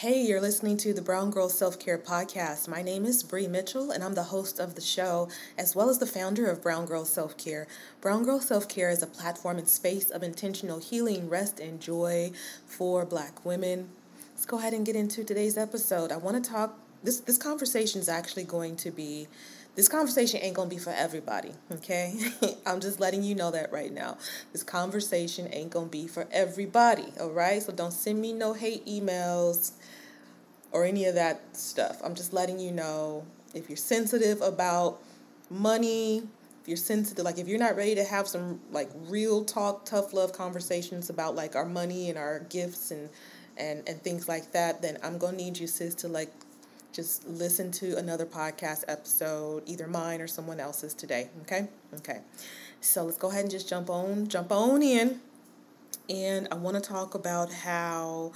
Hey, you're listening to the Brown Girl Self Care Podcast. My name is Bree Mitchell, and I'm the host of the show, as well as the founder of Brown Girl Self Care. Brown Girl Self Care is a platform and space of intentional healing, rest, and joy for Black women. Let's go ahead and get into today's episode. I want to talk. This this conversation is actually going to be this conversation ain't gonna be for everybody, okay? I'm just letting you know that right now. This conversation ain't gonna be for everybody, all right? So don't send me no hate emails or any of that stuff. I'm just letting you know if you're sensitive about money, if you're sensitive, like if you're not ready to have some like real talk, tough love conversations about like our money and our gifts and and and things like that, then I'm gonna need you, sis, to like just listen to another podcast episode, either mine or someone else's today. Okay? Okay. So let's go ahead and just jump on, jump on in. And I want to talk about how,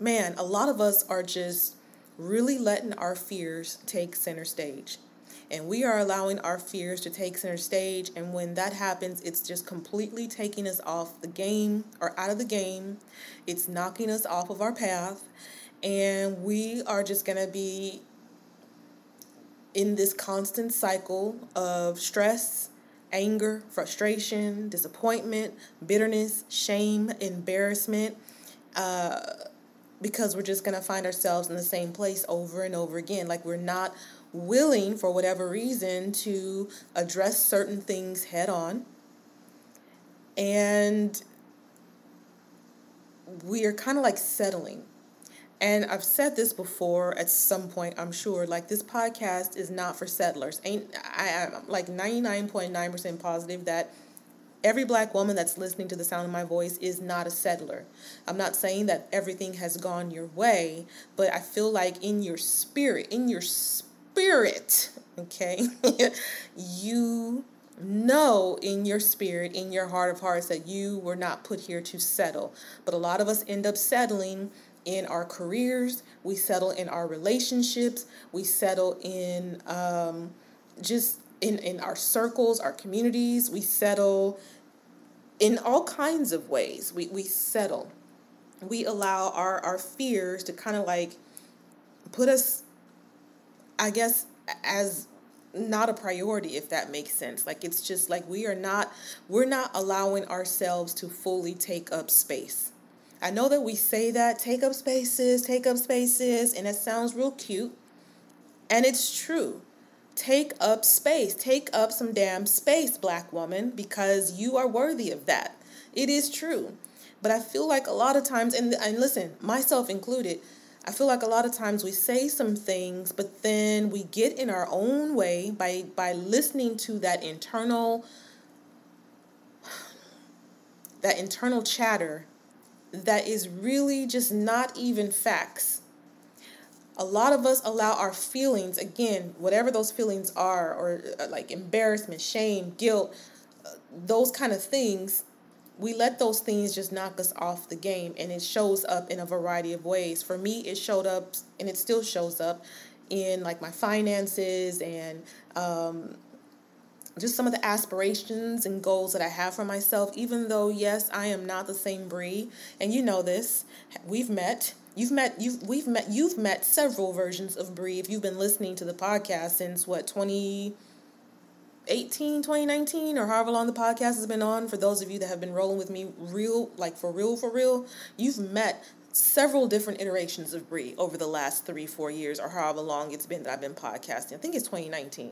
man, a lot of us are just really letting our fears take center stage. And we are allowing our fears to take center stage. And when that happens, it's just completely taking us off the game or out of the game. It's knocking us off of our path and we are just going to be in this constant cycle of stress, anger, frustration, disappointment, bitterness, shame, embarrassment, uh, because we're just going to find ourselves in the same place over and over again. Like we're not willing, for whatever reason, to address certain things head on. And we are kind of like settling and I've said this before at some point, I'm sure, like this podcast is not for settlers. Ain't I am like 99.9% positive that every black woman that's listening to the sound of my voice is not a settler. I'm not saying that everything has gone your way, but I feel like in your spirit, in your spirit, okay, you know in your spirit, in your heart of hearts, that you were not put here to settle. But a lot of us end up settling in our careers, we settle in our relationships, we settle in um, just in, in our circles, our communities, we settle in all kinds of ways. We, we settle. We allow our, our fears to kind of like put us, I guess, as not a priority if that makes sense like it's just like we are not we're not allowing ourselves to fully take up space I know that we say that take up spaces, take up spaces, and it sounds real cute. And it's true. Take up space. Take up some damn space, black woman, because you are worthy of that. It is true. But I feel like a lot of times, and, and listen, myself included, I feel like a lot of times we say some things, but then we get in our own way by by listening to that internal that internal chatter that is really just not even facts. A lot of us allow our feelings, again, whatever those feelings are, or uh, like embarrassment, shame, guilt, uh, those kind of things, we let those things just knock us off the game. And it shows up in a variety of ways. For me, it showed up and it still shows up in like my finances and um, just some of the aspirations and goals that I have for myself, even though, yes, I am not the same Bree, and you know this. We've met. You've met you've we've met you've met several versions of Bree if you've been listening to the podcast since what 2018, 2019 or however long the podcast has been on for those of you that have been rolling with me real like for real for real, you've met several different iterations of Bree over the last 3 4 years or however long it's been that I've been podcasting. I think it's 2019.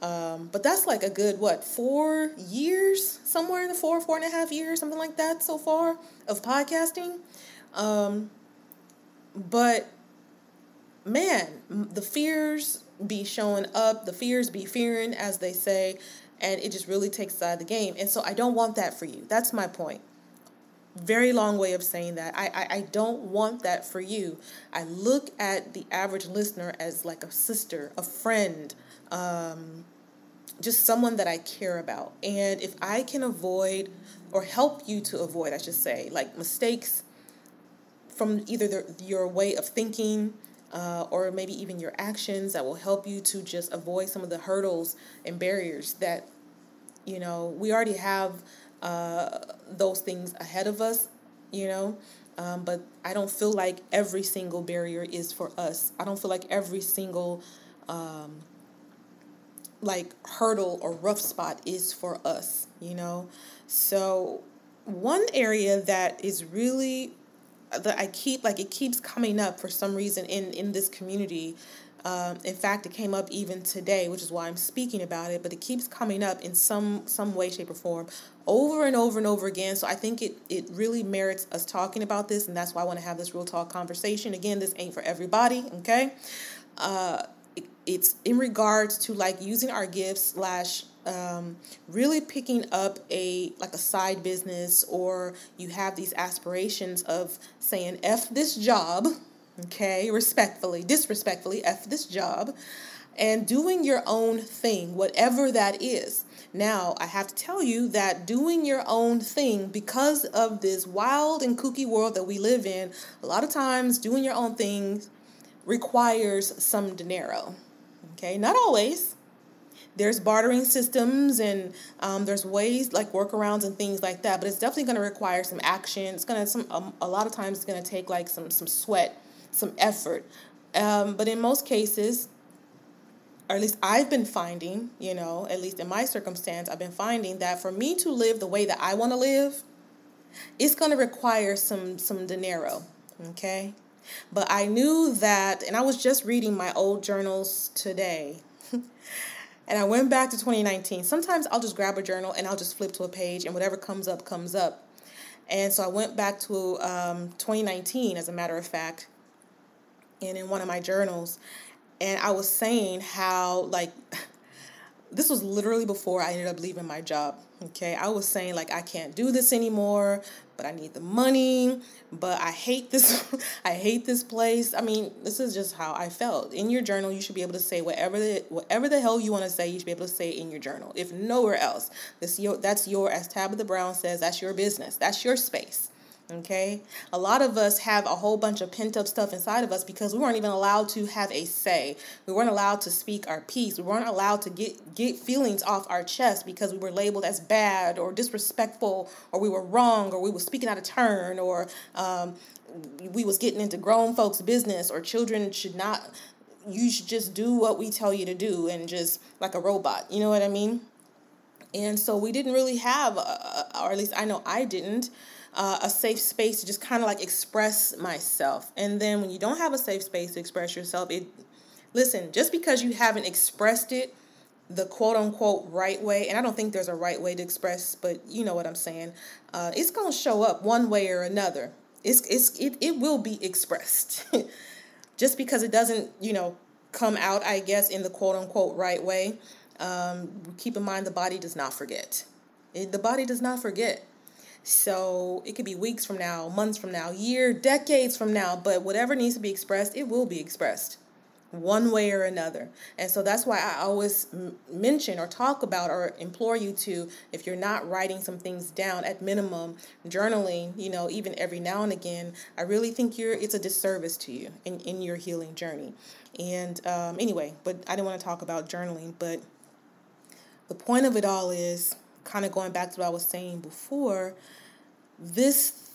Um, but that's like a good what four years, somewhere in the four four and a half years, something like that so far of podcasting. Um, but man, the fears be showing up, the fears be fearing, as they say, and it just really takes out of the game. And so I don't want that for you. That's my point. very long way of saying that. I, I, I don't want that for you. I look at the average listener as like a sister, a friend, um, just someone that I care about. And if I can avoid or help you to avoid, I should say, like mistakes from either the, your way of thinking uh, or maybe even your actions that will help you to just avoid some of the hurdles and barriers that, you know, we already have uh, those things ahead of us, you know. Um, but I don't feel like every single barrier is for us. I don't feel like every single um, like hurdle or rough spot is for us, you know? So, one area that is really that I keep like it keeps coming up for some reason in in this community. Um, in fact, it came up even today, which is why I'm speaking about it. But it keeps coming up in some some way, shape, or form, over and over and over again. So I think it it really merits us talking about this, and that's why I want to have this real talk conversation. Again, this ain't for everybody, okay? Uh, it's in regards to like using our gifts slash um, really picking up a like a side business or you have these aspirations of saying f this job okay respectfully disrespectfully f this job and doing your own thing whatever that is now i have to tell you that doing your own thing because of this wild and kooky world that we live in a lot of times doing your own thing requires some dinero Okay, not always. There's bartering systems and um, there's ways like workarounds and things like that, but it's definitely going to require some action. It's going to some um, a lot of times it's going to take like some some sweat, some effort. Um, but in most cases, or at least I've been finding, you know, at least in my circumstance, I've been finding that for me to live the way that I want to live, it's going to require some some dinero. Okay. But I knew that, and I was just reading my old journals today. and I went back to 2019. Sometimes I'll just grab a journal and I'll just flip to a page, and whatever comes up, comes up. And so I went back to um, 2019, as a matter of fact, and in one of my journals, and I was saying how, like, this was literally before I ended up leaving my job. Okay, I was saying, like, I can't do this anymore but I need the money, but I hate this I hate this place. I mean, this is just how I felt. In your journal, you should be able to say whatever the whatever the hell you want to say, you should be able to say it in your journal. If nowhere else. This your that's your as Tabitha Brown says, that's your business. That's your space. Okay? A lot of us have a whole bunch of pent up stuff inside of us because we weren't even allowed to have a say. We weren't allowed to speak our piece. We weren't allowed to get get feelings off our chest because we were labeled as bad or disrespectful or we were wrong or we were speaking out of turn or um, we was getting into grown folks' business or children should not you should just do what we tell you to do and just like a robot. You know what I mean? And so we didn't really have, a, or at least I know I didn't, uh, a safe space to just kind of like express myself. And then when you don't have a safe space to express yourself, it listen, just because you haven't expressed it the quote unquote right way, and I don't think there's a right way to express, but you know what I'm saying, uh, it's gonna show up one way or another. It's it's it, it will be expressed. just because it doesn't, you know, come out, I guess, in the quote unquote right way. Um, keep in mind the body does not forget. It, the body does not forget. So it could be weeks from now, months from now, year, decades from now, but whatever needs to be expressed, it will be expressed one way or another. And so that's why I always m- mention or talk about or implore you to, if you're not writing some things down, at minimum, journaling, you know, even every now and again, I really think you're it's a disservice to you in, in your healing journey. And um, anyway, but I didn't want to talk about journaling, but the point of it all is kind of going back to what I was saying before, this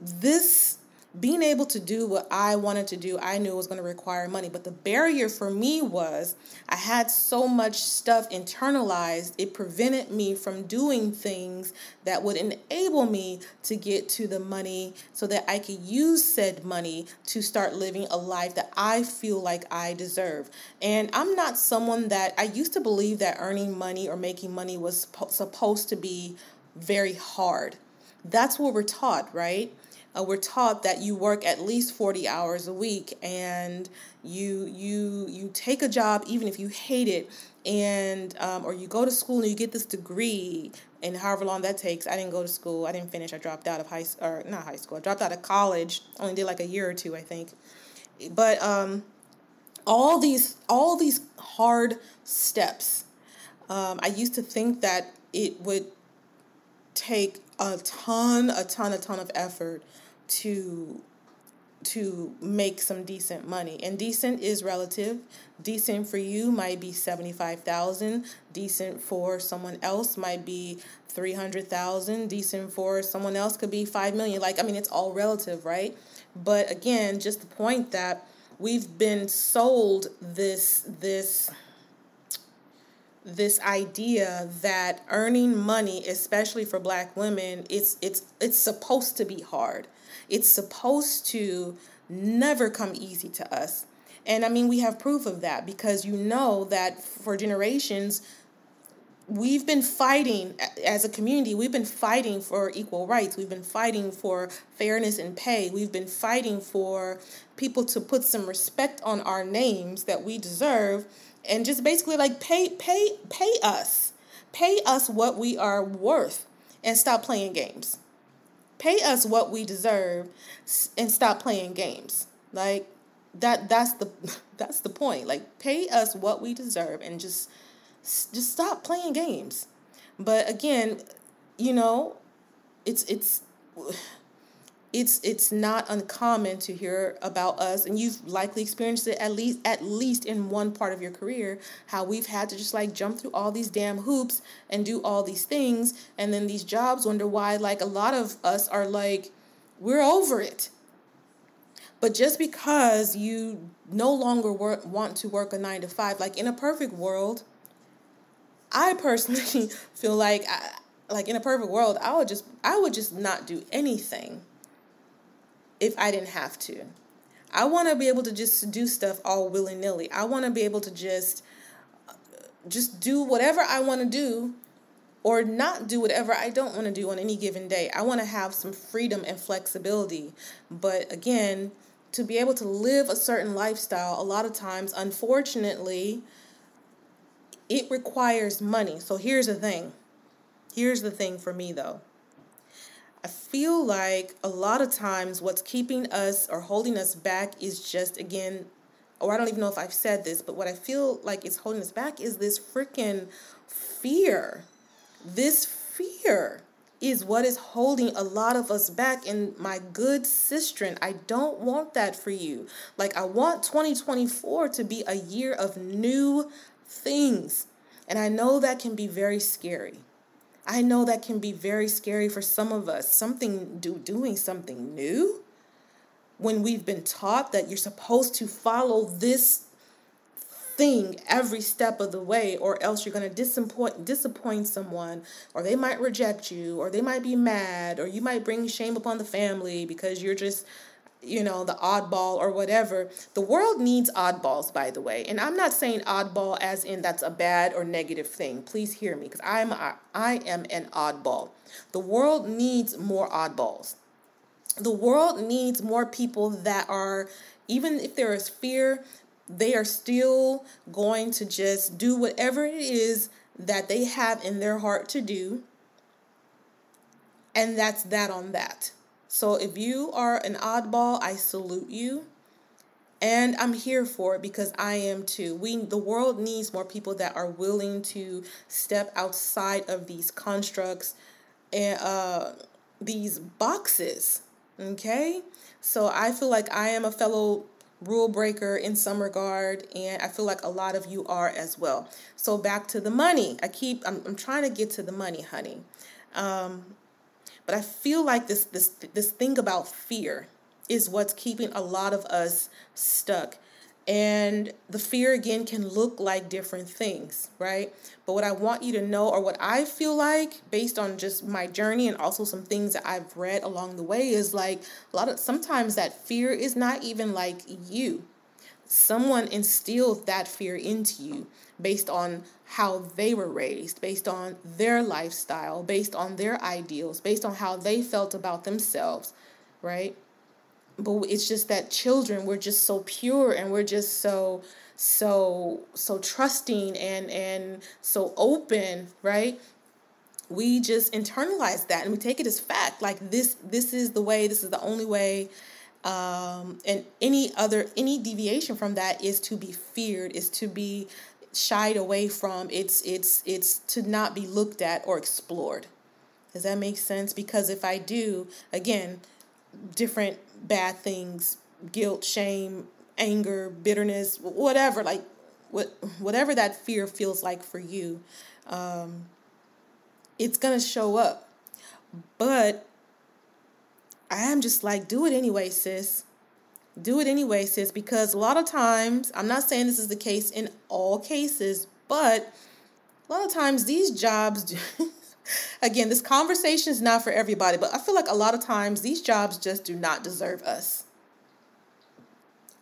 this being able to do what I wanted to do, I knew it was going to require money. But the barrier for me was I had so much stuff internalized, it prevented me from doing things that would enable me to get to the money so that I could use said money to start living a life that I feel like I deserve. And I'm not someone that I used to believe that earning money or making money was supposed to be very hard. That's what we're taught, right? Uh, we're taught that you work at least 40 hours a week and you you you take a job even if you hate it and um, or you go to school and you get this degree and however long that takes. I didn't go to school. I didn't finish. I dropped out of high or not high school. I dropped out of college. Only did like a year or two, I think. But um, all these all these hard steps. Um, I used to think that it would take a ton, a ton, a ton of effort to to make some decent money. And decent is relative. Decent for you might be 75,000, decent for someone else might be 300,000, decent for someone else could be 5 million. Like I mean it's all relative, right? But again, just the point that we've been sold this this this idea that earning money especially for black women it's it's it's supposed to be hard it's supposed to never come easy to us. And i mean we have proof of that because you know that for generations we've been fighting as a community we've been fighting for equal rights. We've been fighting for fairness and pay. We've been fighting for people to put some respect on our names that we deserve and just basically like pay pay pay us. Pay us what we are worth and stop playing games pay us what we deserve and stop playing games. Like that that's the that's the point. Like pay us what we deserve and just just stop playing games. But again you know it's it's it's it's not uncommon to hear about us and you've likely experienced it at least at least in one part of your career how we've had to just like jump through all these damn hoops and do all these things and then these jobs wonder why like a lot of us are like we're over it. But just because you no longer work, want to work a 9 to 5 like in a perfect world I personally feel like I, like in a perfect world I would just I would just not do anything if I didn't have to. I want to be able to just do stuff all willy nilly. I want to be able to just just do whatever I want to do or not do whatever I don't want to do on any given day. I want to have some freedom and flexibility. But again, to be able to live a certain lifestyle, a lot of times, unfortunately, it requires money. So here's the thing. Here's the thing for me though. I feel like a lot of times what's keeping us or holding us back is just, again, or I don't even know if I've said this, but what I feel like is holding us back is this freaking fear. This fear is what is holding a lot of us back. And my good sister, I don't want that for you. Like, I want 2024 to be a year of new things. And I know that can be very scary. I know that can be very scary for some of us. Something do doing something new when we've been taught that you're supposed to follow this thing every step of the way or else you're going to disappoint disappoint someone or they might reject you or they might be mad or you might bring shame upon the family because you're just you know, the oddball or whatever. The world needs oddballs, by the way. And I'm not saying oddball as in that's a bad or negative thing. Please hear me because I'm I am an oddball. The world needs more oddballs. The world needs more people that are even if there is fear, they are still going to just do whatever it is that they have in their heart to do. And that's that on that. So if you are an oddball, I salute you. And I'm here for it because I am too. We the world needs more people that are willing to step outside of these constructs and uh these boxes. Okay? So I feel like I am a fellow rule breaker in some regard and i feel like a lot of you are as well so back to the money i keep i'm, I'm trying to get to the money honey um, but I feel like this this this thing about fear is what's keeping a lot of us stuck. And the fear again can look like different things, right? But what I want you to know, or what I feel like based on just my journey and also some things that I've read along the way, is like a lot of sometimes that fear is not even like you. Someone instilled that fear into you based on how they were raised, based on their lifestyle, based on their ideals, based on how they felt about themselves, right? But it's just that children, we're just so pure and we're just so so so trusting and and so open, right? we just internalize that and we take it as fact like this this is the way this is the only way um, and any other any deviation from that is to be feared is to be shied away from it's it's it's to not be looked at or explored. Does that make sense? Because if i do again different bad things guilt shame anger bitterness whatever like what whatever that fear feels like for you um, it's gonna show up. But I am just like, do it anyway, sis. Do it anyway, sis, because a lot of times, I'm not saying this is the case in all cases, but a lot of times these jobs, do, again, this conversation is not for everybody, but I feel like a lot of times these jobs just do not deserve us.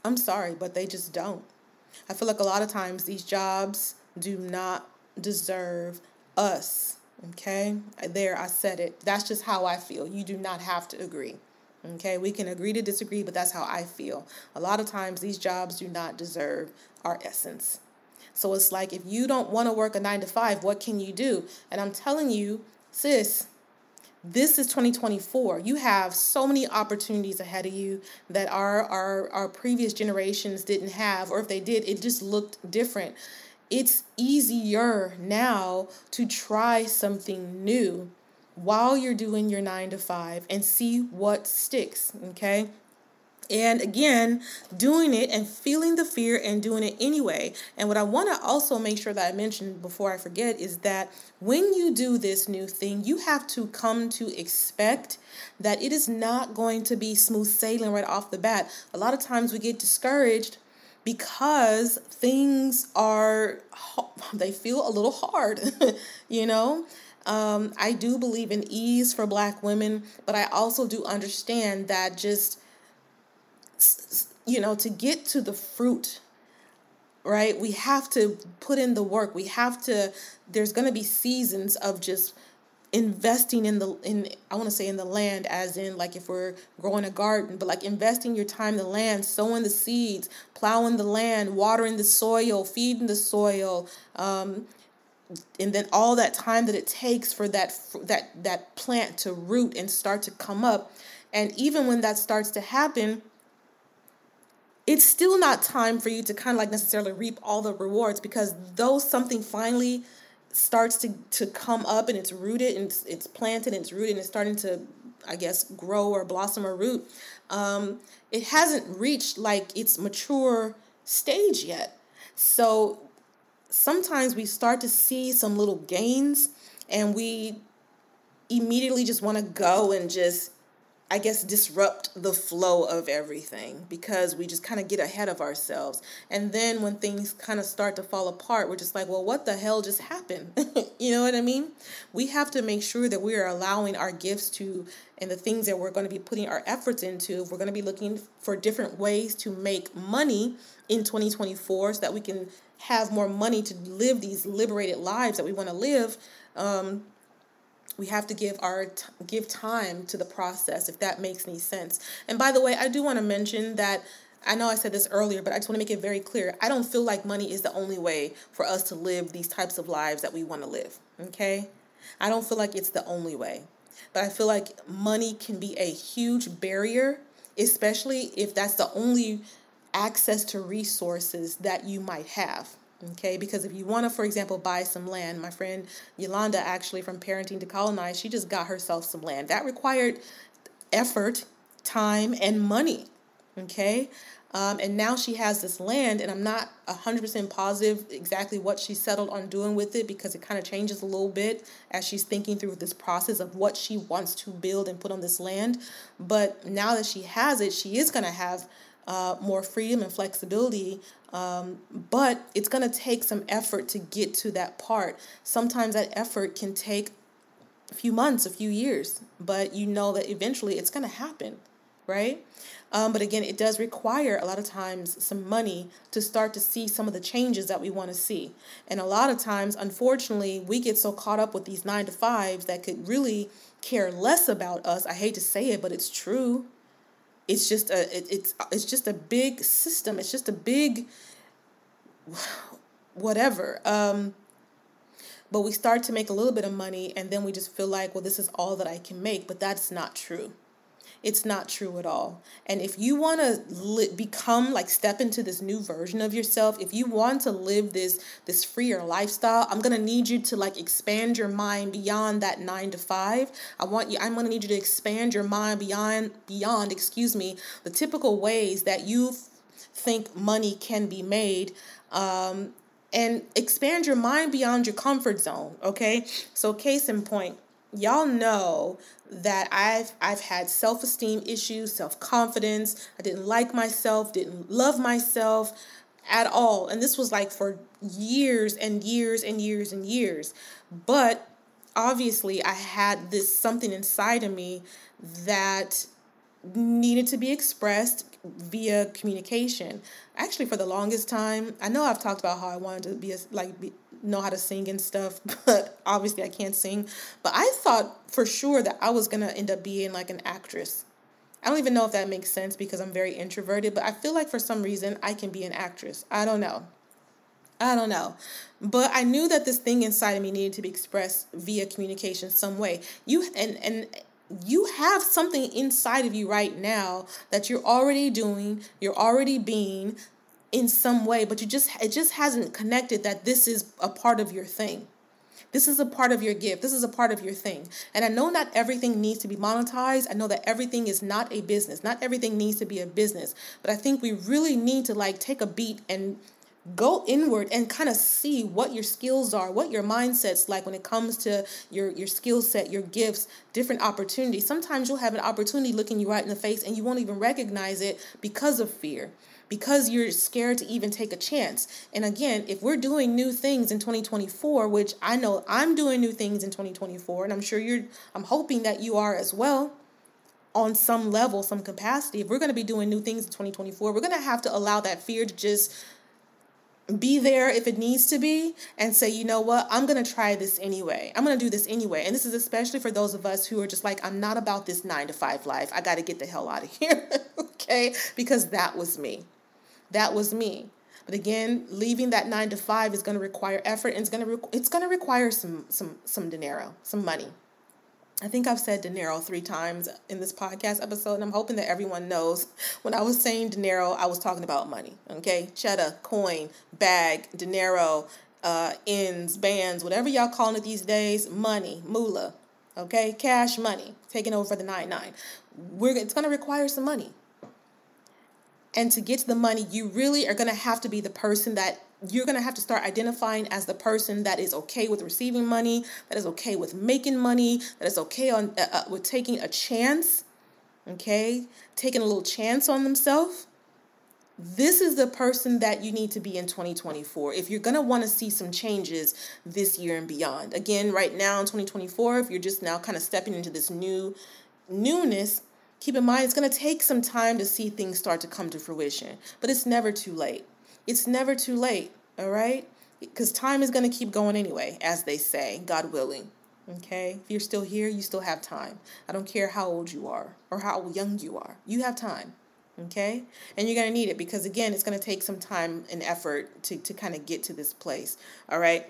I'm sorry, but they just don't. I feel like a lot of times these jobs do not deserve us. Okay, there I said it. That's just how I feel. You do not have to agree. Okay, we can agree to disagree, but that's how I feel. A lot of times these jobs do not deserve our essence. So it's like if you don't want to work a nine to five, what can you do? And I'm telling you, sis, this is 2024. You have so many opportunities ahead of you that our, our, our previous generations didn't have, or if they did, it just looked different it's easier now to try something new while you're doing your nine to five and see what sticks. Okay. And again, doing it and feeling the fear and doing it anyway. And what I want to also make sure that I mention before I forget is that when you do this new thing, you have to come to expect that it is not going to be smooth sailing right off the bat. A lot of times we get discouraged because things are they feel a little hard you know um, i do believe in ease for black women but i also do understand that just you know to get to the fruit right we have to put in the work. We have to there's going to be seasons of just investing in the in I want to say in the land as in like if we're growing a garden, but like investing your time in the land, sowing the seeds, plowing the land, watering the soil, feeding the soil, um, and then all that time that it takes for that that that plant to root and start to come up, and even when that starts to happen. It's still not time for you to kind of like necessarily reap all the rewards because though something finally starts to, to come up and it's rooted and it's, it's planted and it's rooted and it's starting to i guess grow or blossom or root um, it hasn't reached like its mature stage yet so sometimes we start to see some little gains and we immediately just want to go and just I guess, disrupt the flow of everything because we just kind of get ahead of ourselves. And then when things kind of start to fall apart, we're just like, well, what the hell just happened? you know what I mean? We have to make sure that we are allowing our gifts to and the things that we're going to be putting our efforts into. If we're going to be looking for different ways to make money in 2024 so that we can have more money to live these liberated lives that we want to live. Um, we have to give our t- give time to the process if that makes any sense and by the way i do want to mention that i know i said this earlier but i just want to make it very clear i don't feel like money is the only way for us to live these types of lives that we want to live okay i don't feel like it's the only way but i feel like money can be a huge barrier especially if that's the only access to resources that you might have Okay, because if you want to, for example, buy some land, my friend Yolanda, actually from Parenting Decolonized, she just got herself some land. That required effort, time, and money. Okay, um, and now she has this land, and I'm not 100% positive exactly what she settled on doing with it because it kind of changes a little bit as she's thinking through this process of what she wants to build and put on this land. But now that she has it, she is going to have uh, more freedom and flexibility. Um, but it's going to take some effort to get to that part. Sometimes that effort can take a few months, a few years, but you know that eventually it's going to happen, right? Um, but again, it does require a lot of times some money to start to see some of the changes that we want to see. And a lot of times, unfortunately, we get so caught up with these nine to fives that could really care less about us. I hate to say it, but it's true it's just a it, it's it's just a big system it's just a big whatever um but we start to make a little bit of money and then we just feel like, well, this is all that I can make. But that's not true. It's not true at all. And if you want to li- become like step into this new version of yourself, if you want to live this this freer lifestyle, I'm going to need you to like expand your mind beyond that 9 to 5. I want you I'm going to need you to expand your mind beyond beyond, excuse me, the typical ways that you think money can be made. Um, and expand your mind beyond your comfort zone, okay? So case in point, y'all know that I've I've had self-esteem issues, self-confidence. I didn't like myself, didn't love myself at all. And this was like for years and years and years and years. But obviously I had this something inside of me that needed to be expressed via communication. Actually, for the longest time, I know I've talked about how I wanted to be a, like be, know how to sing and stuff, but obviously I can't sing. But I thought for sure that I was gonna end up being like an actress. I don't even know if that makes sense because I'm very introverted, but I feel like for some reason I can be an actress. I don't know. I don't know. But I knew that this thing inside of me needed to be expressed via communication some way. You and and you have something inside of you right now that you're already doing, you're already being in some way, but you just it just hasn't connected that this is a part of your thing. This is a part of your gift. This is a part of your thing. And I know not everything needs to be monetized. I know that everything is not a business. Not everything needs to be a business. But I think we really need to like take a beat and go inward and kind of see what your skills are what your mindset's like when it comes to your your skill set your gifts different opportunities sometimes you'll have an opportunity looking you right in the face and you won't even recognize it because of fear because you're scared to even take a chance. And again, if we're doing new things in 2024, which I know I'm doing new things in 2024, and I'm sure you're, I'm hoping that you are as well on some level, some capacity. If we're going to be doing new things in 2024, we're going to have to allow that fear to just be there if it needs to be and say, you know what, I'm going to try this anyway. I'm going to do this anyway. And this is especially for those of us who are just like, I'm not about this nine to five life. I got to get the hell out of here. okay? Because that was me. That was me. But again, leaving that nine to five is going to require effort, and it's going to re- it's going to require some some some dinero, some money. I think I've said dinero three times in this podcast episode, and I'm hoping that everyone knows when I was saying dinero, I was talking about money. Okay, cheddar, coin, bag, dinero, uh, ends, bands, whatever y'all calling it these days, money, moolah. Okay, cash money, taking over the nine nine. We're it's going to require some money. And to get to the money, you really are going to have to be the person that you're going to have to start identifying as the person that is okay with receiving money, that is okay with making money, that is okay on uh, uh, with taking a chance, okay? Taking a little chance on themselves. This is the person that you need to be in 2024 if you're going to want to see some changes this year and beyond. Again, right now in 2024, if you're just now kind of stepping into this new newness, keep in mind it's going to take some time to see things start to come to fruition, but it's never too late. It's never too late, all right? Because time is going to keep going anyway, as they say, God willing. Okay? If you're still here, you still have time. I don't care how old you are or how young you are, you have time. Okay? And you're going to need it because, again, it's going to take some time and effort to, to kind of get to this place. All right?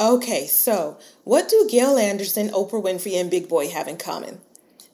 Okay, so what do Gail Anderson, Oprah Winfrey, and Big Boy have in common?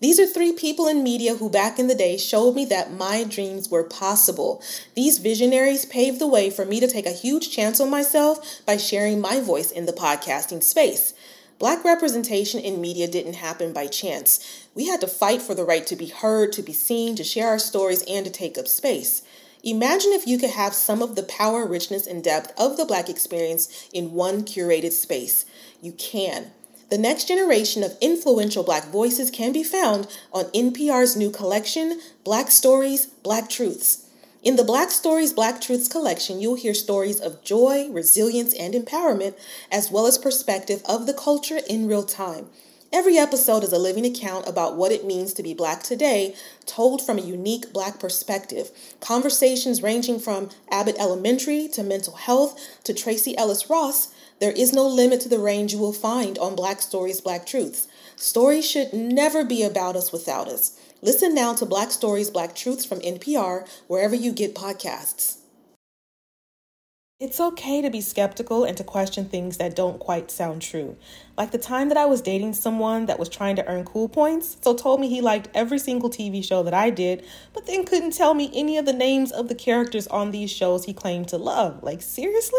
These are three people in media who back in the day showed me that my dreams were possible. These visionaries paved the way for me to take a huge chance on myself by sharing my voice in the podcasting space. Black representation in media didn't happen by chance. We had to fight for the right to be heard, to be seen, to share our stories, and to take up space. Imagine if you could have some of the power, richness, and depth of the Black experience in one curated space. You can. The next generation of influential Black voices can be found on NPR's new collection, Black Stories, Black Truths. In the Black Stories, Black Truths collection, you'll hear stories of joy, resilience, and empowerment, as well as perspective of the culture in real time. Every episode is a living account about what it means to be Black today, told from a unique Black perspective. Conversations ranging from Abbott Elementary to mental health to Tracee Ellis Ross there is no limit to the range you will find on Black Stories, Black Truths. Stories should never be about us without us. Listen now to Black Stories, Black Truths from NPR, wherever you get podcasts. It's okay to be skeptical and to question things that don't quite sound true. Like the time that I was dating someone that was trying to earn cool points, so told me he liked every single TV show that I did, but then couldn't tell me any of the names of the characters on these shows he claimed to love. Like, seriously?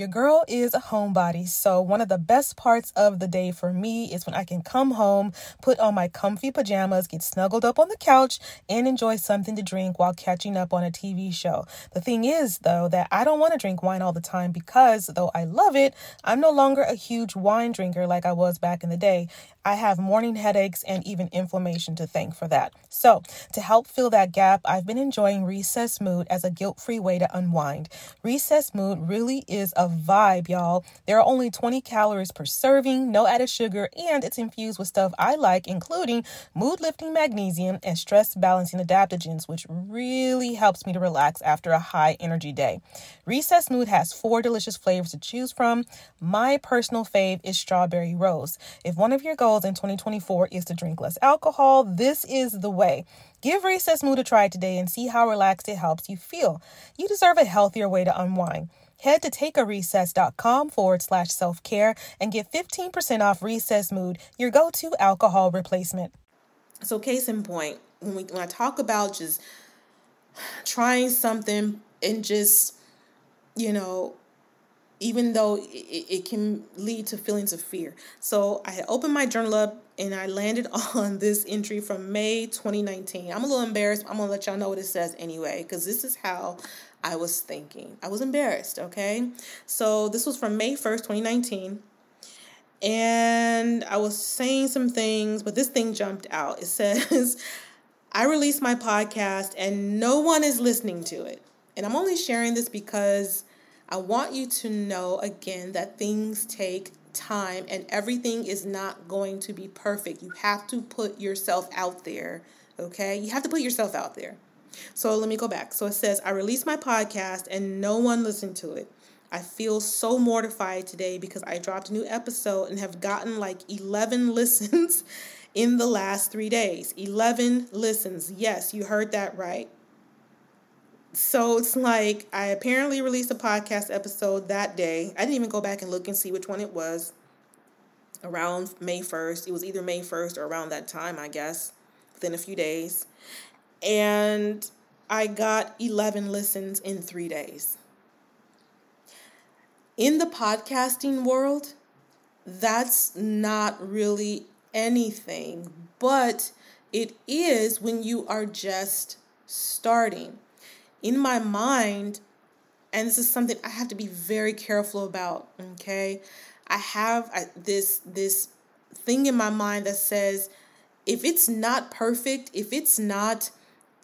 Your girl is a homebody, so one of the best parts of the day for me is when I can come home, put on my comfy pajamas, get snuggled up on the couch, and enjoy something to drink while catching up on a TV show. The thing is, though, that I don't want to drink wine all the time because, though I love it, I'm no longer a huge wine drinker like I was back in the day. I have morning headaches and even inflammation to thank for that. So, to help fill that gap, I've been enjoying Recess Mood as a guilt free way to unwind. Recess Mood really is a vibe, y'all. There are only 20 calories per serving, no added sugar, and it's infused with stuff I like, including mood lifting magnesium and stress balancing adaptogens, which really helps me to relax after a high energy day. Recess Mood has four delicious flavors to choose from. My personal fave is strawberry rose. If one of your goals in 2024 is to drink less alcohol, this is the way. Give Recess Mood a try today and see how relaxed it helps you feel. You deserve a healthier way to unwind. Head to takearecess.com forward slash self care and get 15% off Recess Mood, your go to alcohol replacement. So, case in point, when, we, when I talk about just trying something and just, you know, even though it, it can lead to feelings of fear. So I opened my journal up and I landed on this entry from May 2019. I'm a little embarrassed. I'm gonna let y'all know what it says anyway, because this is how I was thinking. I was embarrassed, okay? So this was from May 1st, 2019. And I was saying some things, but this thing jumped out. It says, I released my podcast and no one is listening to it. And I'm only sharing this because I want you to know again that things take time and everything is not going to be perfect. You have to put yourself out there, okay? You have to put yourself out there. So let me go back. So it says, I released my podcast and no one listened to it. I feel so mortified today because I dropped a new episode and have gotten like 11 listens in the last three days. 11 listens. Yes, you heard that right. So it's like I apparently released a podcast episode that day. I didn't even go back and look and see which one it was. Around May 1st. It was either May 1st or around that time, I guess, within a few days. And I got 11 listens in three days. In the podcasting world, that's not really anything, but it is when you are just starting in my mind, and this is something I have to be very careful about, okay? I have this this thing in my mind that says if it's not perfect, if it's not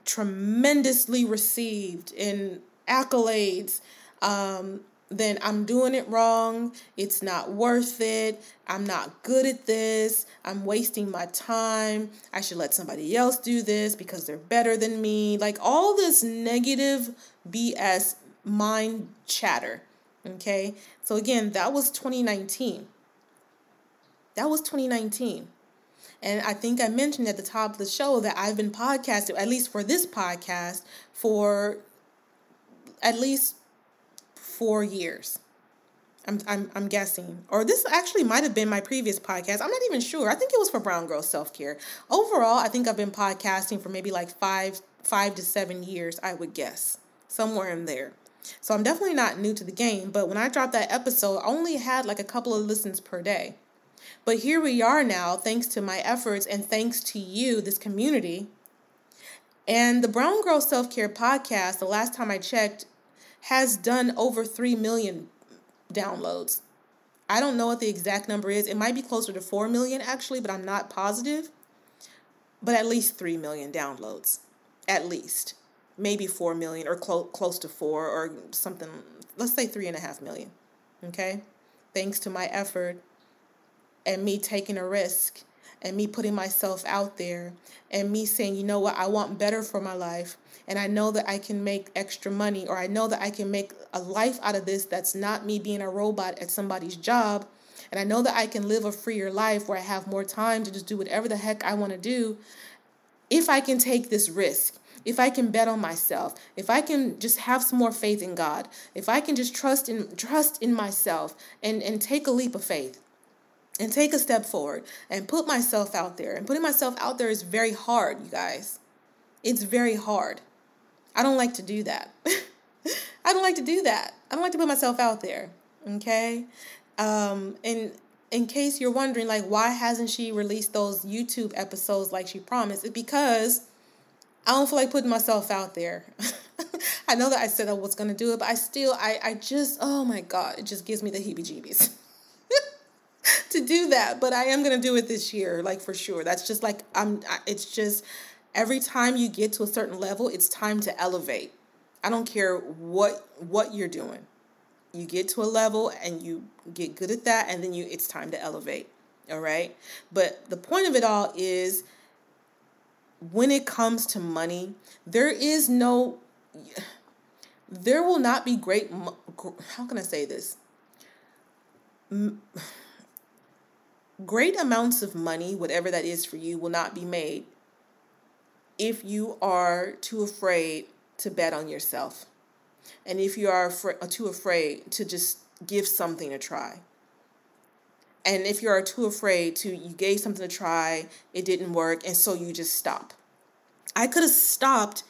tremendously received in accolades, um, then I'm doing it wrong. It's not worth it. I'm not good at this. I'm wasting my time. I should let somebody else do this because they're better than me. Like all this negative BS mind chatter. Okay. So again, that was 2019. That was 2019. And I think I mentioned at the top of the show that I've been podcasting, at least for this podcast, for at least four years. I'm, I'm, I'm guessing. Or this actually might have been my previous podcast. I'm not even sure. I think it was for Brown Girl Self Care. Overall, I think I've been podcasting for maybe like five five to seven years, I would guess. Somewhere in there. So I'm definitely not new to the game, but when I dropped that episode, I only had like a couple of listens per day. But here we are now, thanks to my efforts and thanks to you, this community. And the Brown Girl Self Care podcast, the last time I checked, has done over 3 million downloads. I don't know what the exact number is. It might be closer to 4 million actually, but I'm not positive. But at least 3 million downloads. At least. Maybe 4 million or clo- close to 4 or something. Let's say 3.5 million. Okay? Thanks to my effort and me taking a risk and me putting myself out there and me saying, you know what, I want better for my life. And I know that I can make extra money or I know that I can make a life out of this that's not me being a robot at somebody's job. And I know that I can live a freer life where I have more time to just do whatever the heck I want to do if I can take this risk. If I can bet on myself, if I can just have some more faith in God, if I can just trust in trust in myself and, and take a leap of faith and take a step forward and put myself out there. And putting myself out there is very hard, you guys. It's very hard. I don't like to do that. I don't like to do that. I don't like to put myself out there. Okay? Um, and in case you're wondering, like, why hasn't she released those YouTube episodes like she promised? It's because I don't feel like putting myself out there. I know that I said I was to do it, but I still, I, I just, oh my God, it just gives me the heebie jeebies. to do that, but I am to do it this year, like for sure. That's just like I'm it's just every time you get to a certain level, it's time to elevate. I don't care what what you're doing. You get to a level and you get good at that and then you it's time to elevate. All right? But the point of it all is when it comes to money, there is no there will not be great how can I say this? Great amounts of money, whatever that is for you, will not be made if you are too afraid to bet on yourself. And if you are afra- too afraid to just give something a try. And if you are too afraid to, you gave something to try, it didn't work, and so you just stop. I could have stopped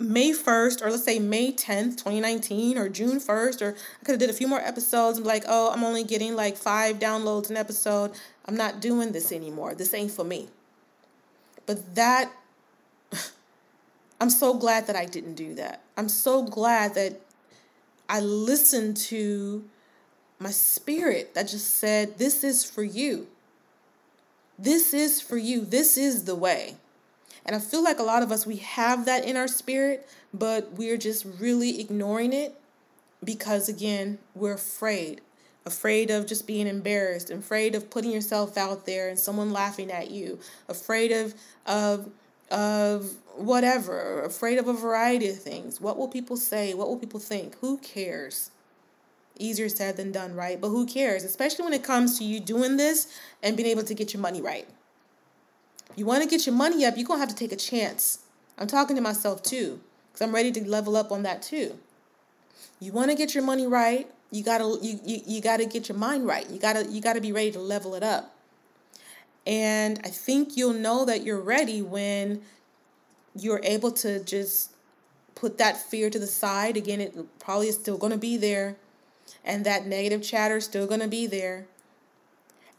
May 1st, or let's say May 10th, 2019, or June 1st, or I could have did a few more episodes and be like, oh, I'm only getting like five downloads an episode. I'm not doing this anymore. This ain't for me. But that, I'm so glad that I didn't do that. I'm so glad that I listened to my spirit that just said, this is for you. This is for you. This is the way. And I feel like a lot of us, we have that in our spirit, but we're just really ignoring it because, again, we're afraid. Afraid of just being embarrassed, afraid of putting yourself out there and someone laughing at you, afraid of, of, of whatever, afraid of a variety of things. What will people say? What will people think? Who cares? Easier said than done, right? But who cares? Especially when it comes to you doing this and being able to get your money right. You want to get your money up, you're going to have to take a chance. I'm talking to myself too, because I'm ready to level up on that too. You want to get your money right, you gotta you, you, you gotta get your mind right. You gotta you gotta be ready to level it up. And I think you'll know that you're ready when you're able to just put that fear to the side. Again, it probably is still gonna be there. And that negative chatter is still gonna be there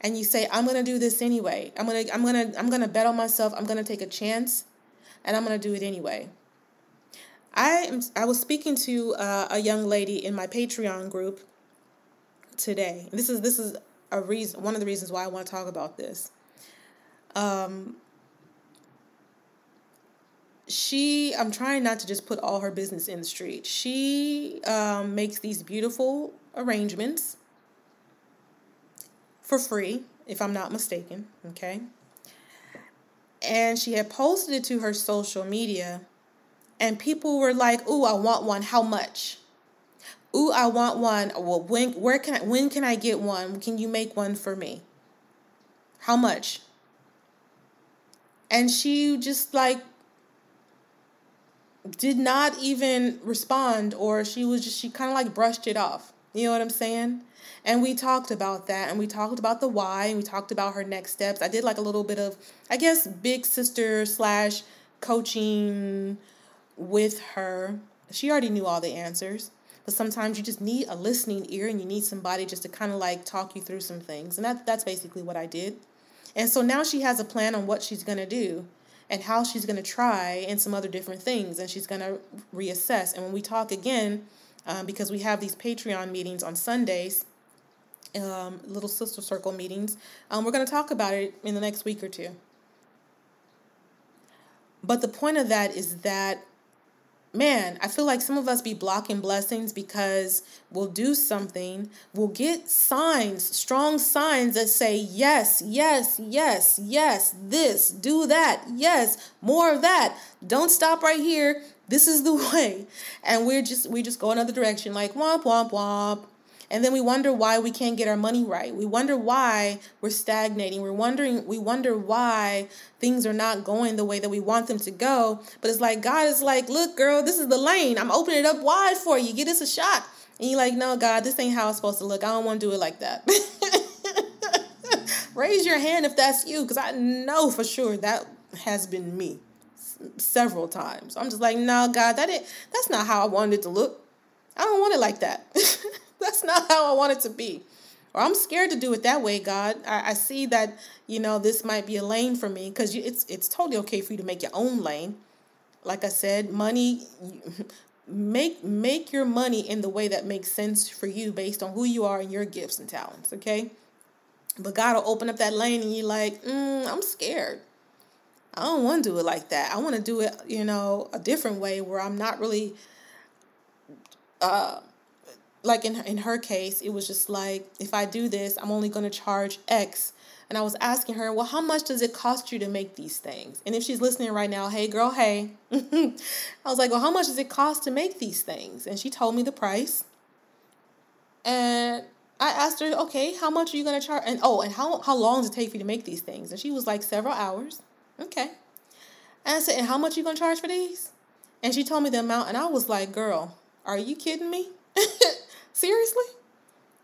and you say i'm going to do this anyway. I'm going to i'm going to i'm going to bet on myself. I'm going to take a chance and i'm going to do it anyway. I am i was speaking to uh, a young lady in my patreon group today. This is this is a reason one of the reasons why i want to talk about this. Um she i'm trying not to just put all her business in the street. She um, makes these beautiful arrangements for free, if I'm not mistaken, okay? And she had posted it to her social media, and people were like, "Ooh, I want one. How much?" "Ooh, I want one. Well, when where can I when can I get one? Can you make one for me?" "How much?" And she just like did not even respond or she was just she kind of like brushed it off. You know what I'm saying? And we talked about that and we talked about the why and we talked about her next steps. I did like a little bit of, I guess, big sister slash coaching with her. She already knew all the answers. but sometimes you just need a listening ear and you need somebody just to kind of like talk you through some things. And that, that's basically what I did. And so now she has a plan on what she's going to do and how she's going to try and some other different things. And she's going to reassess. And when we talk again, um, because we have these Patreon meetings on Sundays, um, little sister circle meetings, um, we're going to talk about it in the next week or two. But the point of that is that man, I feel like some of us be blocking blessings because we'll do something, we'll get signs, strong signs that say, yes, yes, yes, yes, this, do that, yes, more of that. Don't stop right here. This is the way. And we're just we just go another direction, like womp womp womp. And then we wonder why we can't get our money right. We wonder why we're stagnating. We're wondering we wonder why things are not going the way that we want them to go. But it's like God is like, "Look, girl, this is the lane. I'm opening it up wide for you. Give us a shot." And you're like, "No, God, this ain't how it's supposed to look. I don't want to do it like that." Raise your hand if that's you cuz I know for sure that has been me several times. I'm just like, "No, God, that it that's not how I wanted it to look. I don't want it like that." That's not how I want it to be. Or I'm scared to do it that way, God. I, I see that, you know, this might be a lane for me because it's it's totally okay for you to make your own lane. Like I said, money make make your money in the way that makes sense for you based on who you are and your gifts and talents, okay? But God will open up that lane and you're like, mm, I'm scared. I don't want to do it like that. I want to do it, you know, a different way where I'm not really uh like in in her case, it was just like if I do this, I'm only going to charge X. And I was asking her, well, how much does it cost you to make these things? And if she's listening right now, hey girl, hey. I was like, well, how much does it cost to make these things? And she told me the price. And I asked her, okay, how much are you gonna charge? And oh, and how how long does it take for you to make these things? And she was like, several hours. Okay. And I said, and how much you gonna charge for these? And she told me the amount, and I was like, girl, are you kidding me? Seriously?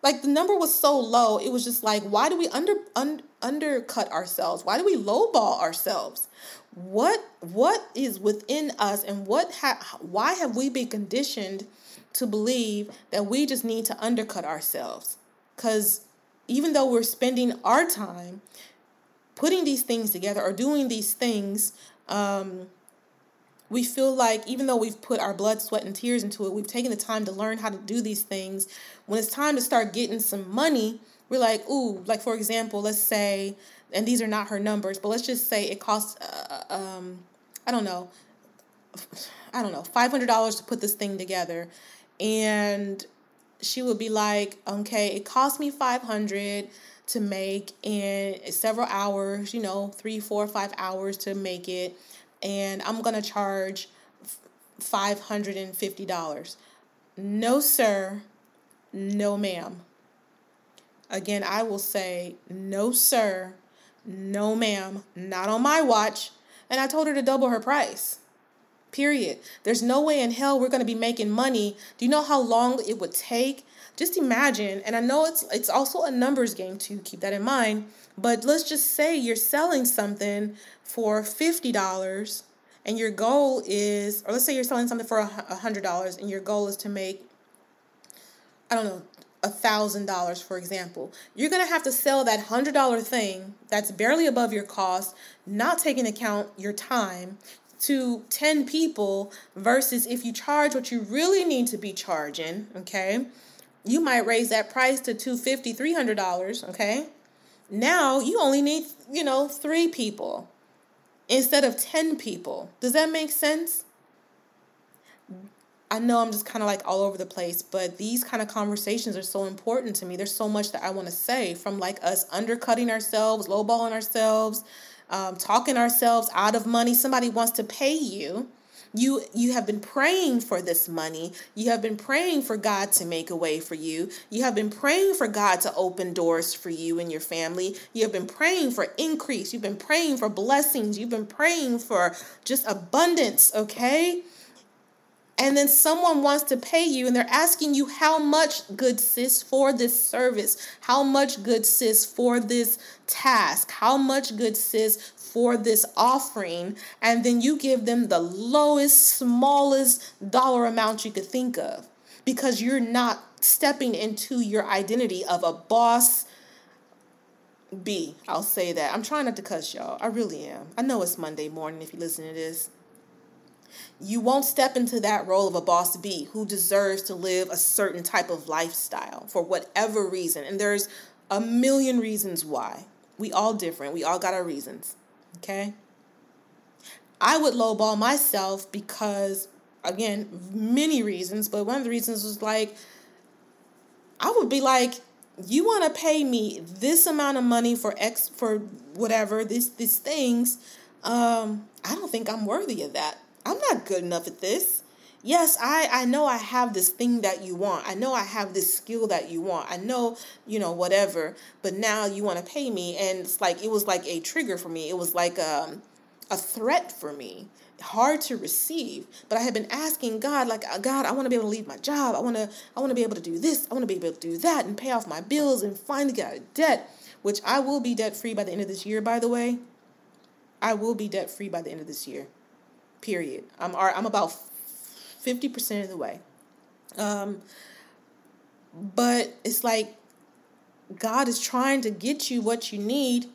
Like the number was so low, it was just like, why do we under un, undercut ourselves? Why do we lowball ourselves? What what is within us, and what ha- why have we been conditioned to believe that we just need to undercut ourselves? Because even though we're spending our time putting these things together or doing these things, um, we feel like even though we've put our blood, sweat, and tears into it, we've taken the time to learn how to do these things. When it's time to start getting some money, we're like, ooh, like for example, let's say, and these are not her numbers, but let's just say it costs, uh, um, I don't know, I don't know, five hundred dollars to put this thing together, and she would be like, okay, it cost me five hundred to make in several hours, you know, three, four, five hours to make it and I'm going to charge $550. No, sir. No, ma'am. Again, I will say, no, sir. No, ma'am. Not on my watch. And I told her to double her price. Period. There's no way in hell we're going to be making money. Do you know how long it would take? Just imagine, and I know it's it's also a numbers game too, keep that in mind, but let's just say you're selling something for $50 and your goal is, or let's say you're selling something for a $100 and your goal is to make, I don't know, a thousand dollars for example. You're going to have to sell that hundred dollar thing that's barely above your cost not taking account your time to 10 people versus if you charge what you really need to be charging okay you might raise that price to 250 300 dollars okay now you only need you know three people instead of 10 people. Does that make sense? I know I'm just kind of like all over the place, but these kind of conversations are so important to me. There's so much that I want to say from like us undercutting ourselves, lowballing ourselves, um, talking ourselves out of money. Somebody wants to pay you you you have been praying for this money. You have been praying for god to make a way for you. You have been praying for god to open doors for you and your family. You have been praying for increase. You've been praying for blessings. You've been praying for just abundance okay? And then someone wants to pay you and they're asking you how much good sis for this service? How much good sis for this task? How much good sis for this offering, and then you give them the lowest, smallest dollar amount you could think of. because you're not stepping into your identity of a boss B. I'll say that. I'm trying not to cuss y'all. I really am. I know it's Monday morning if you listen to this. You won't step into that role of a boss B who deserves to live a certain type of lifestyle for whatever reason. And there's a million reasons why. We all different. We all got our reasons. Okay? I would lowball myself because again, many reasons, but one of the reasons was like I would be like you want to pay me this amount of money for x for whatever this these things um i don't think i'm worthy of that i'm not good enough at this yes i i know i have this thing that you want. I know i have this skill that you want. I know you know whatever but now you want to pay me and it's like it was like a trigger for me. It was like um a threat for me hard to receive. But i had been asking god like uh, god i want to be able to leave my job. I want to i want to be able to do this. I want to be able to do that and pay off my bills and finally get out of debt which i will be debt free by the end of this year by the way. I will be debt free by the end of this year period. I'm i'm about 50% of the way um but it's like god is trying to get you what you need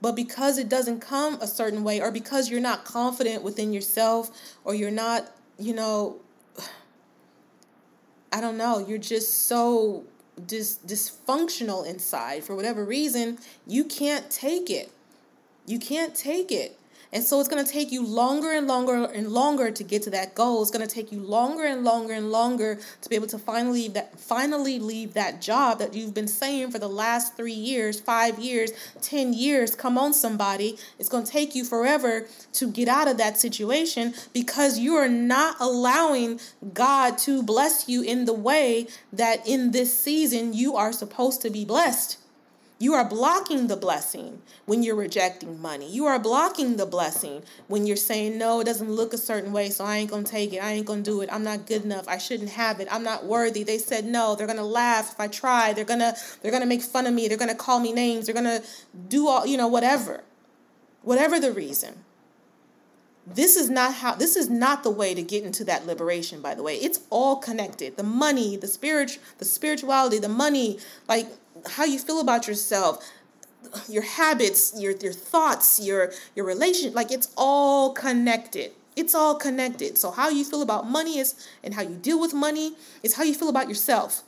but because it doesn't come a certain way, or because you're not confident within yourself, or you're not, you know, I don't know, you're just so dis- dysfunctional inside for whatever reason, you can't take it. You can't take it. And so it's going to take you longer and longer and longer to get to that goal. It's going to take you longer and longer and longer to be able to finally that finally leave that job that you've been saying for the last 3 years, 5 years, 10 years. Come on somebody. It's going to take you forever to get out of that situation because you are not allowing God to bless you in the way that in this season you are supposed to be blessed. You are blocking the blessing when you're rejecting money. You are blocking the blessing when you're saying, no, it doesn't look a certain way, so I ain't to take it. I ain't to do it. I'm not good enough. I shouldn't have it. I'm not worthy. They said no. They're to laugh if I try. They're to they're to make fun of me. They're to call me names. They're to do all, you know, whatever. Whatever the reason. This is not how this is not the way to get into that liberation by the way. It's all connected. The money, the spirit, the spirituality, the money, like how you feel about yourself, your habits, your your thoughts, your your relation, like it's all connected. It's all connected. So how you feel about money is and how you deal with money is how you feel about yourself.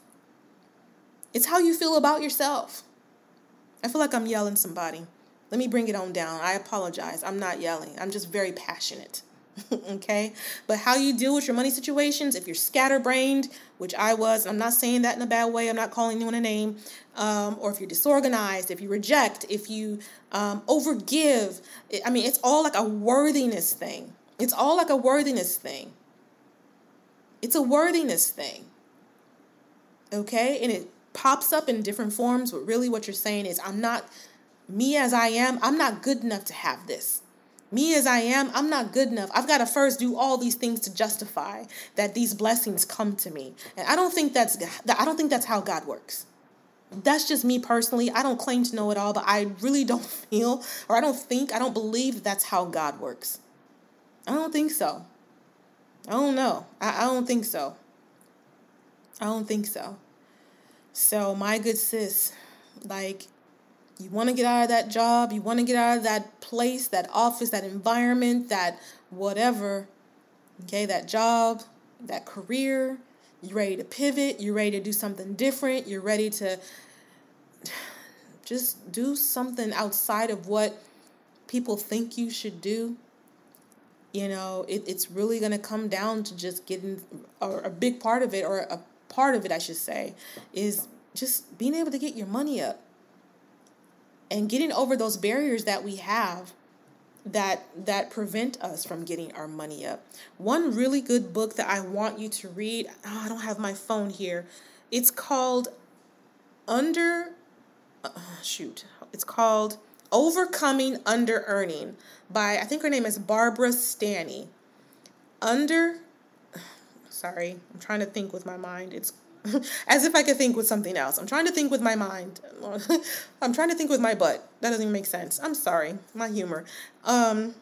It's how you feel about yourself. I feel like I'm yelling somebody. Let me bring it on down. I apologize. I'm not yelling. I'm just very passionate. okay? But how you deal with your money situations, if you're scatterbrained, which I was, I'm not saying that in a bad way, I'm not calling anyone a name, um, or if you're disorganized, if you reject, if you um, overgive, I mean, it's all like a worthiness thing. It's all like a worthiness thing. It's a worthiness thing. Okay? And it pops up in different forms, but really what you're saying is, I'm not, me as I am, I'm not good enough to have this me as I am, I'm not good enough. I've got to first do all these things to justify that these blessings come to me. And I don't think that's I don't think that's how God works. That's just me personally. I don't claim to know it all, but I really don't feel or I don't think, I don't believe that that's how God works. I don't think so. I don't know. I, I don't think so. I don't think so. So, my good sis, like you want to get out of that job, you want to get out of that place, that office, that environment, that whatever, okay, that job, that career, you're ready to pivot, you're ready to do something different, you're ready to just do something outside of what people think you should do. You know, it, it's really going to come down to just getting, or a big part of it, or a part of it, I should say, is just being able to get your money up and getting over those barriers that we have that that prevent us from getting our money up. One really good book that I want you to read, oh, I don't have my phone here. It's called Under uh, shoot. It's called Overcoming Under Earning by I think her name is Barbara Stanny. Under sorry, I'm trying to think with my mind. It's as if I could think with something else. I'm trying to think with my mind. I'm trying to think with my butt. That doesn't even make sense. I'm sorry. My humor. Um,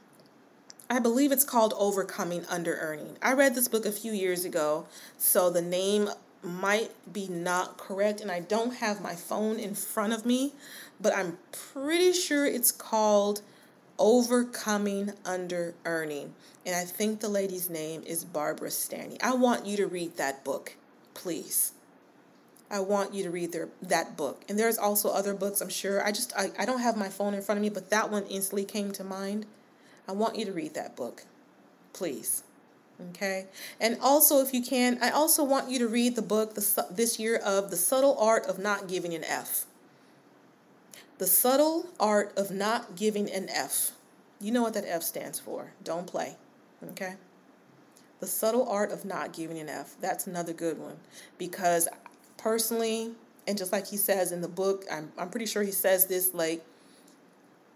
I believe it's called Overcoming Under Earning. I read this book a few years ago, so the name might be not correct, and I don't have my phone in front of me, but I'm pretty sure it's called Overcoming Under Earning. And I think the lady's name is Barbara Stanny. I want you to read that book, please. I want you to read their that book. And there's also other books, I'm sure. I just I, I don't have my phone in front of me, but that one instantly came to mind. I want you to read that book. Please. Okay? And also if you can, I also want you to read the book the, this year of The Subtle Art of Not Giving an F. The Subtle Art of Not Giving an F. You know what that F stands for. Don't play. Okay? The Subtle Art of Not Giving an F. That's another good one because personally, and just like he says in the book, I'm, I'm pretty sure he says this like,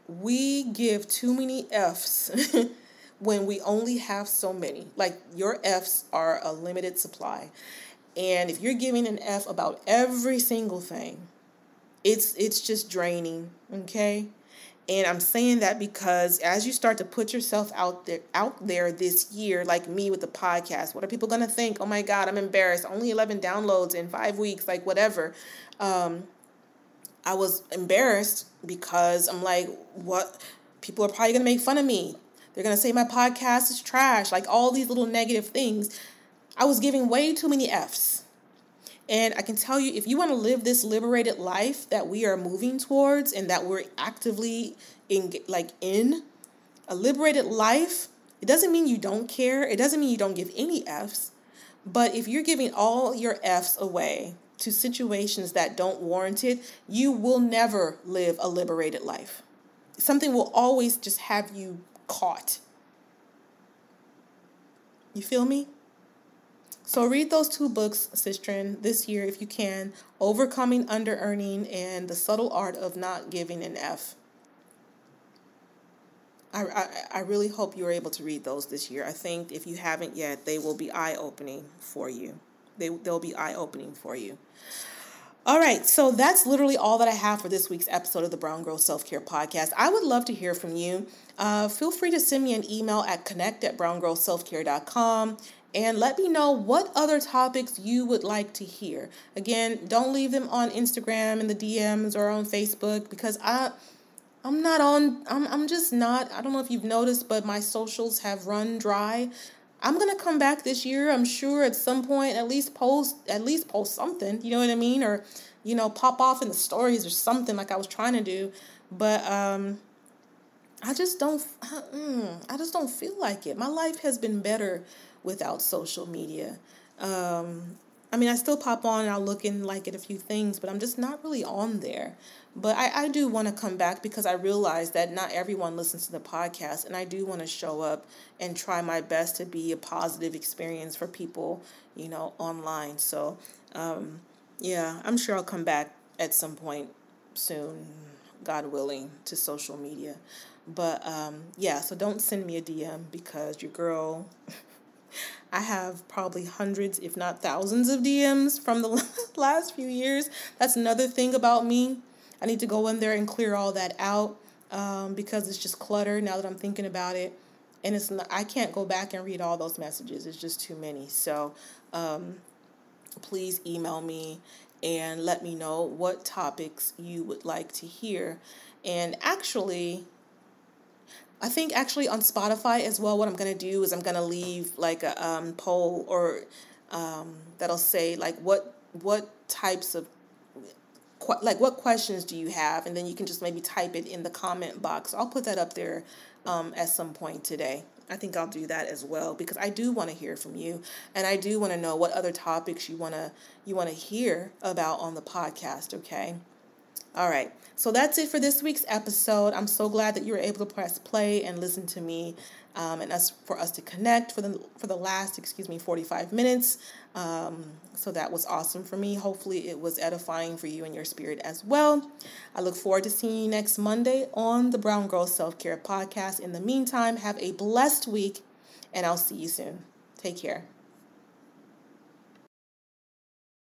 we give too many F's when we only have so many. Like, your F's are a limited supply. And if you're giving an F about every single thing, it's it's just draining, okay? And I'm saying that because as you start to put yourself out there out there this year, like me with the podcast, what are people gonna think? Oh my God, I'm embarrassed. Only 11 downloads in five weeks, like whatever. Um, I was embarrassed because I'm like, what? People are probably gonna make fun of me. They're gonna say my podcast is trash, like all these little negative things. I was giving way too many F's. And I can tell you, if you want to live this liberated life that we are moving towards and that we're actively in, like in a liberated life, it doesn't mean you don't care. It doesn't mean you don't give any F's. But if you're giving all your F's away to situations that don't warrant it, you will never live a liberated life. Something will always just have you caught. You feel me? So read those two books, Sistren, this year if you can Overcoming Under Earning and The Subtle Art of Not Giving an F. I, I, I really hope you are able to read those this year. I think if you haven't yet, they will be eye opening for you. They, they'll be eye opening for you. All right, so that's literally all that I have for this week's episode of the Brown Girl Self Care Podcast. I would love to hear from you. Uh, feel free to send me an email at connect at browngirlselfcare.com and let me know what other topics you would like to hear. Again, don't leave them on Instagram in the DMs or on Facebook because I I'm not on I'm I'm just not I don't know if you've noticed but my socials have run dry. I'm going to come back this year, I'm sure at some point at least post at least post something, you know what I mean or you know pop off in the stories or something like I was trying to do. But um I just don't mm, I just don't feel like it. My life has been better without social media. Um, I mean, I still pop on and I'll look and like at a few things, but I'm just not really on there. But I, I do want to come back because I realize that not everyone listens to the podcast, and I do want to show up and try my best to be a positive experience for people, you know, online. So, um, yeah, I'm sure I'll come back at some point soon, God willing, to social media. But um, yeah, so don't send me a DM because your girl. I have probably hundreds, if not thousands, of DMs from the last few years. That's another thing about me. I need to go in there and clear all that out um, because it's just clutter now that I'm thinking about it. And it's not, I can't go back and read all those messages. It's just too many. So um, please email me and let me know what topics you would like to hear. And actually, I think actually on Spotify as well, what I'm gonna do is I'm gonna leave like a um, poll or um, that'll say like what what types of like what questions do you have, and then you can just maybe type it in the comment box. I'll put that up there um, at some point today. I think I'll do that as well because I do want to hear from you, and I do want to know what other topics you wanna you wanna hear about on the podcast. Okay. All right. So that's it for this week's episode. I'm so glad that you were able to press play and listen to me, um, and us for us to connect for the for the last excuse me 45 minutes. Um, so that was awesome for me. Hopefully, it was edifying for you and your spirit as well. I look forward to seeing you next Monday on the Brown Girl Self Care Podcast. In the meantime, have a blessed week, and I'll see you soon. Take care.